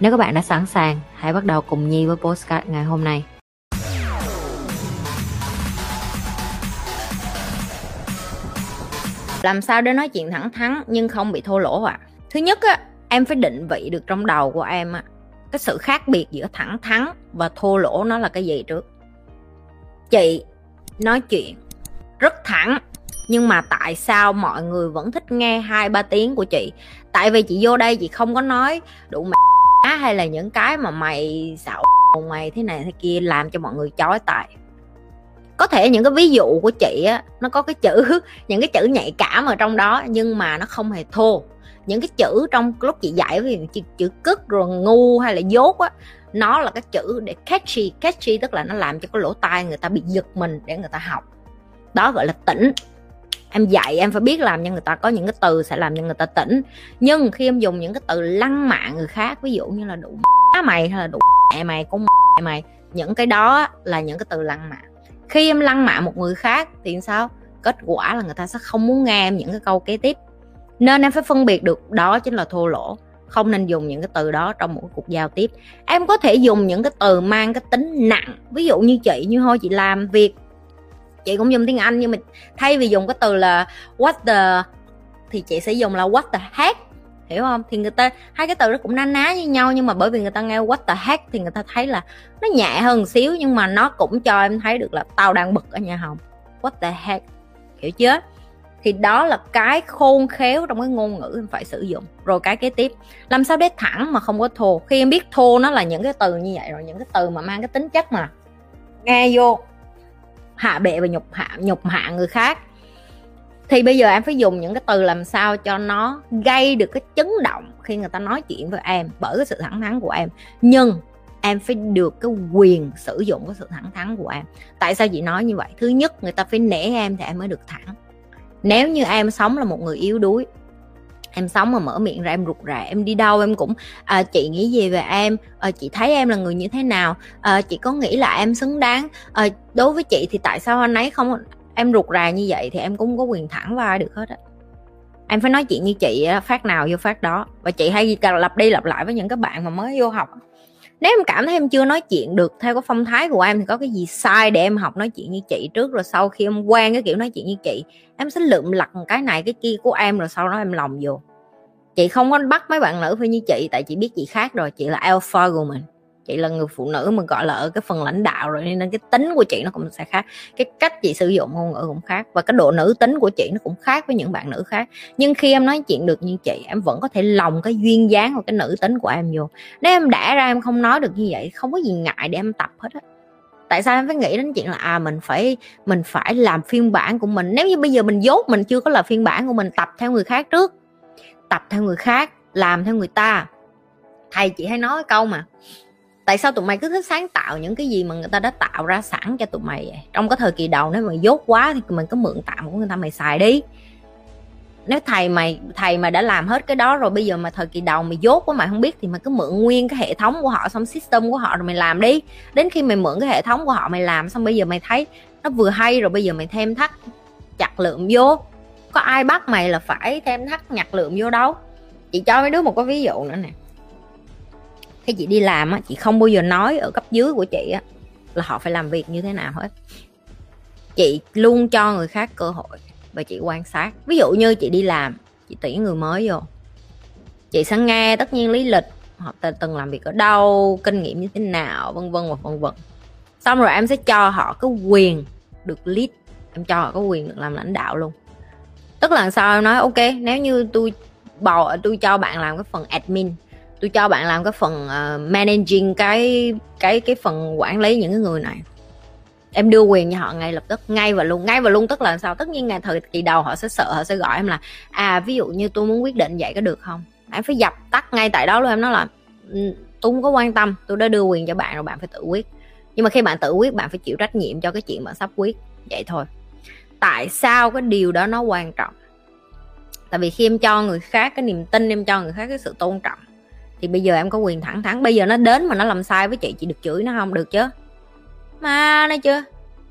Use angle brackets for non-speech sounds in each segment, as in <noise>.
Nếu các bạn đã sẵn sàng, hãy bắt đầu cùng Nhi với postcard ngày hôm nay. Làm sao để nói chuyện thẳng thắn nhưng không bị thô lỗ ạ? À? Thứ nhất á, em phải định vị được trong đầu của em á, cái sự khác biệt giữa thẳng thắn và thô lỗ nó là cái gì trước. Chị nói chuyện rất thẳng nhưng mà tại sao mọi người vẫn thích nghe hai ba tiếng của chị tại vì chị vô đây chị không có nói đủ mẹ hay là những cái mà mày xạo mày thế này thế kia làm cho mọi người chói tai? Có thể những cái ví dụ của chị á nó có cái chữ <laughs> những cái chữ nhạy cảm ở trong đó nhưng mà nó không hề thô. Những cái chữ trong lúc chị dạy ví dụ chữ, chữ cức rồi ngu hay là dốt á nó là cái chữ để catchy catchy tức là nó làm cho cái lỗ tai người ta bị giật mình để người ta học. Đó gọi là tỉnh em dạy em phải biết làm cho người ta, có những cái từ sẽ làm cho người ta tỉnh. Nhưng khi em dùng những cái từ lăng mạ người khác, ví dụ như là đủ <laughs> mày hay là đủ <laughs> mẹ mày, con <laughs> mẹ mày, những cái đó là những cái từ lăng mạ. Khi em lăng mạ một người khác thì sao? Kết quả là người ta sẽ không muốn nghe em những cái câu kế tiếp. Nên em phải phân biệt được đó chính là thô lỗ. Không nên dùng những cái từ đó trong một cuộc giao tiếp. Em có thể dùng những cái từ mang cái tính nặng. Ví dụ như chị, như thôi, chị làm việc chị cũng dùng tiếng anh, nhưng mà thay vì dùng cái từ là what the, thì chị sẽ dùng là what the heck, hiểu không? Thì người ta, hai cái từ đó cũng na ná với nhau, nhưng mà bởi vì người ta nghe what the heck thì người ta thấy là nó nhẹ hơn xíu, nhưng mà nó cũng cho em thấy được là tao đang bực ở nhà hồng what the heck, hiểu chưa? Thì đó là cái khôn khéo trong cái ngôn ngữ em phải sử dụng. Rồi cái kế tiếp, làm sao để thẳng mà không có thô? Khi em biết thô nó là những cái từ như vậy rồi, những cái từ mà mang cái tính chất mà nghe vô hạ bệ và nhục hạ nhục hạ người khác. Thì bây giờ em phải dùng những cái từ làm sao cho nó gây được cái chấn động khi người ta nói chuyện với em bởi cái sự thẳng thắn của em. Nhưng em phải được cái quyền sử dụng cái sự thẳng thắn của em. Tại sao chị nói như vậy? Thứ nhất, người ta phải nể em thì em mới được thẳng. Nếu như em sống là một người yếu đuối em sống mà mở miệng ra em rụt rè em đi đâu em cũng à, chị nghĩ gì về em? À, chị thấy em là người như thế nào? À, chị có nghĩ là em xứng đáng? À, đối với chị thì tại sao anh ấy không em rụt rà như vậy thì em cũng có quyền thẳng vai được hết á. Em phải nói chuyện như chị phát nào vô phát đó. Và chị hay lặp đi lặp lại với những các bạn mà mới vô học nếu em cảm thấy em chưa nói chuyện được theo cái phong thái của em thì có cái gì sai để em học nói chuyện như chị trước rồi sau khi em quen cái kiểu nói chuyện như chị, em sẽ lượm lặt cái này cái kia của em rồi sau đó em lòng vô. Chị không có bắt mấy bạn nữ phải như chị, tại chị biết chị khác rồi, chị là alpha của mình chị là người phụ nữ mà, gọi là, ở cái phần lãnh đạo rồi, nên cái tính của chị nó cũng sẽ khác, cái cách chị sử dụng ngôn ngữ cũng khác, và cái độ nữ tính của chị nó cũng khác với những bạn nữ khác. Nhưng khi em nói chuyện được như chị, em vẫn có thể lòng cái duyên dáng và cái nữ tính của em vô. Nếu em đã ra em không nói được như vậy, không có gì ngại để em tập hết á. Tại sao em phải nghĩ đến chuyện là à mình phải mình phải làm phiên bản của mình? Nếu như bây giờ mình dốt mình chưa có là phiên bản của mình, tập theo người khác trước, tập theo người khác, làm theo người ta. Thầy chị hay nói câu mà tại sao tụi mày cứ thích sáng tạo những cái gì mà người ta đã tạo ra sẵn cho tụi mày vậy? trong cái thời kỳ đầu nếu mà dốt quá thì mình cứ mượn tạm của người ta mày xài đi. Nếu thầy mày, thầy mà đã làm hết cái đó rồi, bây giờ mà thời kỳ đầu mày dốt quá mày không biết thì mày cứ mượn nguyên cái hệ thống của họ, xong system của họ rồi mày làm đi. Đến khi mày mượn cái hệ thống của họ mày làm xong bây giờ mày thấy nó vừa hay rồi, bây giờ mày thêm thắt chặt lượng vô. Có ai bắt mày là phải thêm thắt nhặt lượng vô đâu? Chị cho mấy đứa một cái ví dụ nữa nè khi chị đi làm á, chị không bao giờ nói ở cấp dưới của chị á, là họ phải làm việc như thế nào hết. Chị luôn cho người khác cơ hội và chị quan sát. Ví dụ như chị đi làm, chị tuyển người mới vô. Chị sẽ nghe tất nhiên lý lịch, họ từng làm việc ở đâu, kinh nghiệm như thế nào, vân vân và vân vân. Xong rồi em sẽ cho họ cái quyền được lead, em cho họ có quyền được làm lãnh đạo luôn. Tức là sao em nói, ok, nếu như tôi bầu tôi cho bạn làm cái phần admin tôi cho bạn làm cái phần uh, managing cái cái cái phần quản lý những cái người này. Em đưa quyền cho họ ngay lập tức ngay và luôn ngay và luôn tức là sao? Tất nhiên ngày thời kỳ đầu họ sẽ sợ họ sẽ gọi em là à ví dụ như tôi muốn quyết định vậy có được không? Em phải dập tắt ngay tại đó luôn em nói là ừ, tôi không có quan tâm tôi đã đưa quyền cho bạn rồi bạn phải tự quyết. Nhưng mà khi bạn tự quyết bạn phải chịu trách nhiệm cho cái chuyện bạn sắp quyết. Vậy thôi. Tại sao cái điều đó nó quan trọng? Tại vì khi em cho người khác cái niềm tin em cho người khác cái sự tôn trọng thì bây giờ em có quyền thẳng thắn. Bây giờ nó đến mà nó làm sai với chị chị được chửi nó không? Được chứ? Mà nó chưa?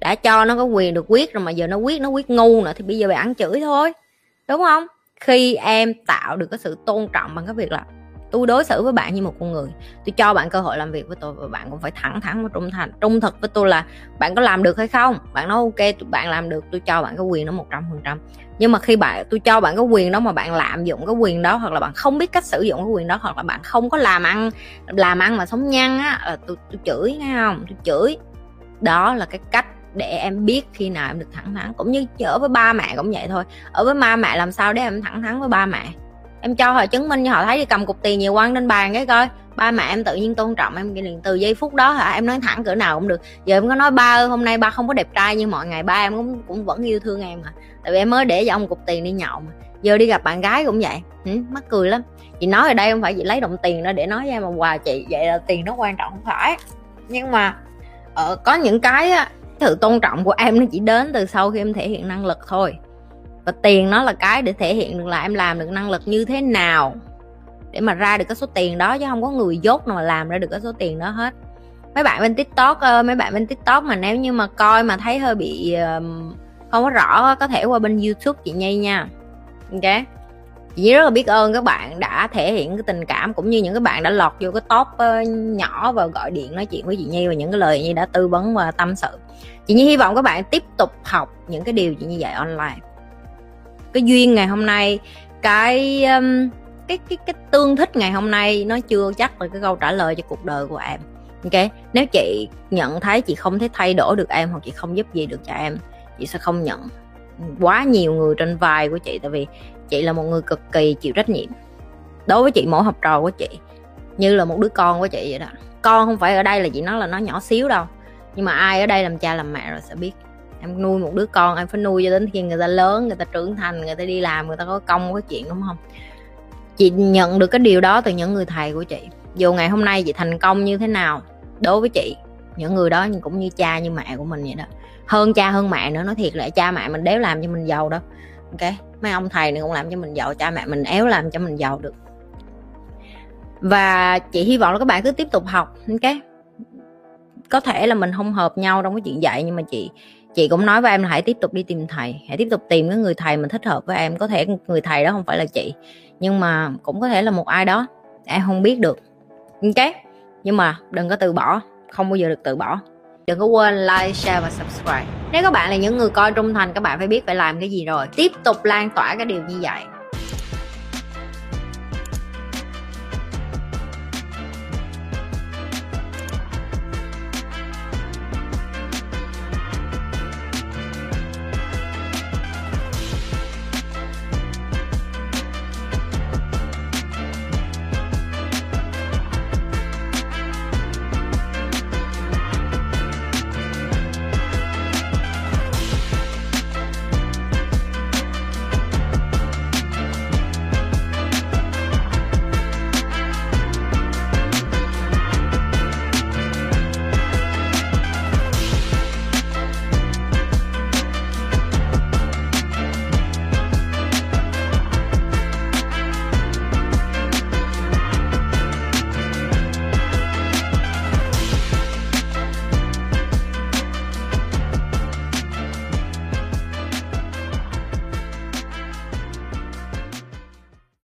Đã cho nó có quyền được quyết rồi mà giờ nó quyết nó quyết ngu nữa thì bây giờ phải ăn chửi thôi. Đúng không? Khi em tạo được cái sự tôn trọng bằng cái việc là tôi đối xử với bạn như một con người. Tôi cho bạn cơ hội làm việc với tôi và bạn cũng phải thẳng thắn và trung thành, trung thực với tôi là bạn có làm được hay không? Bạn nói ok bạn làm được, tôi cho bạn cái quyền đó một trăm phần trăm. Nhưng mà khi bạn, tôi cho bạn cái quyền đó mà bạn lạm dụng cái quyền đó hoặc là bạn không biết cách sử dụng cái quyền đó hoặc là bạn không có làm ăn làm ăn mà sống nhăn á ờ, là tôi tôi chửi, nghe không? Tôi chửi. Đó là cái cách để em biết khi nào em được thẳng thắn, cũng như ở với ba mẹ cũng vậy thôi. Ở với ba mẹ làm sao để em thẳng thắn với ba mẹ? Em cho họ chứng minh cho họ thấy đi cầm cục tiền nhiều quăng lên bàn cái coi. Ba mẹ em tự nhiên tôn trọng em liền. Từ giây phút đó hả em nói thẳng cỡ nào cũng được. Giờ em có nói ba ơi hôm nay ba không có đẹp trai như mọi ngày ba em cũng cũng vẫn yêu thương em mà tại vì em mới để cho ông cục tiền đi nhậu mà. Giờ đi gặp bạn gái cũng vậy. Ừ, mắc cười lắm. Chị nói ở đây không phải chị lấy đồng tiền đó để nói với em mà quà chị vậy là tiền nó quan trọng không phải. Nhưng mà ở có những cái á, sự tôn trọng của em nó chỉ đến từ sau khi em thể hiện năng lực thôi và tiền nó là cái để thể hiện được là em làm được năng lực như thế nào để mà ra được cái số tiền đó, chứ không có người dốt nào mà làm ra được cái số tiền đó hết. Mấy bạn bên tiktok ờ, mấy bạn bên tiktok mà nếu như mà coi mà thấy hơi bị không có rõ, có thể qua bên youtube chị nhi nha. Ok? Chị rất là biết ơn các bạn đã thể hiện cái tình cảm cũng như những cái bạn đã lọt vô cái top ờ, nhỏ và gọi điện nói chuyện với chị nhi và những cái lời như đã tư vấn và tâm sự. Chị nhi hy vọng các bạn tiếp tục học những cái điều chị như vậy online cái duyên ngày hôm nay cái um, cái cái cái tương thích ngày hôm nay nó chưa chắc là cái câu trả lời cho cuộc đời của em. Ok nếu chị nhận thấy chị không thể thay đổi được em hoặc chị không giúp gì được cho em chị sẽ không nhận quá nhiều người trên vai của chị tại vì chị là một người cực kỳ chịu trách nhiệm đối với chị mỗi học trò của chị như là một đứa con của chị vậy đó. Con không phải ở đây là chị nói là nó nhỏ xíu đâu nhưng mà ai ở đây làm cha làm mẹ rồi sẽ biết em nuôi một đứa con, em phải nuôi cho đến khi người ta lớn, người ta trưởng thành, người ta đi làm, người ta có công, có chuyện, đúng không? Chị nhận được cái điều đó từ những người thầy của chị. Dù ngày hôm nay chị thành công như thế nào, đối với chị, những người đó cũng như cha như mẹ của mình vậy đó. Hơn cha hơn mẹ nữa, nói thiệt là cha mẹ mình đéo làm cho mình giàu đâu ok? Mấy ông thầy này cũng làm cho mình giàu, cha mẹ mình éo làm cho mình giàu được. Và chị hy vọng là các bạn cứ tiếp tục học, ok? Có thể là mình không hợp nhau trong cái chuyện dạy, nhưng mà chị chị cũng nói với em là hãy tiếp tục đi tìm thầy, hãy tiếp tục tìm cái người thầy mình thích hợp với em. Có thể người thầy đó không phải là chị, nhưng mà cũng có thể là một ai đó, em không biết được. Ok nhưng mà đừng có từ bỏ, không bao giờ được từ bỏ. Đừng có quên like, share và subscribe. Nếu các bạn là những người coi trung thành, các bạn phải biết phải làm cái gì rồi. Tiếp tục lan tỏa cái điều như vậy.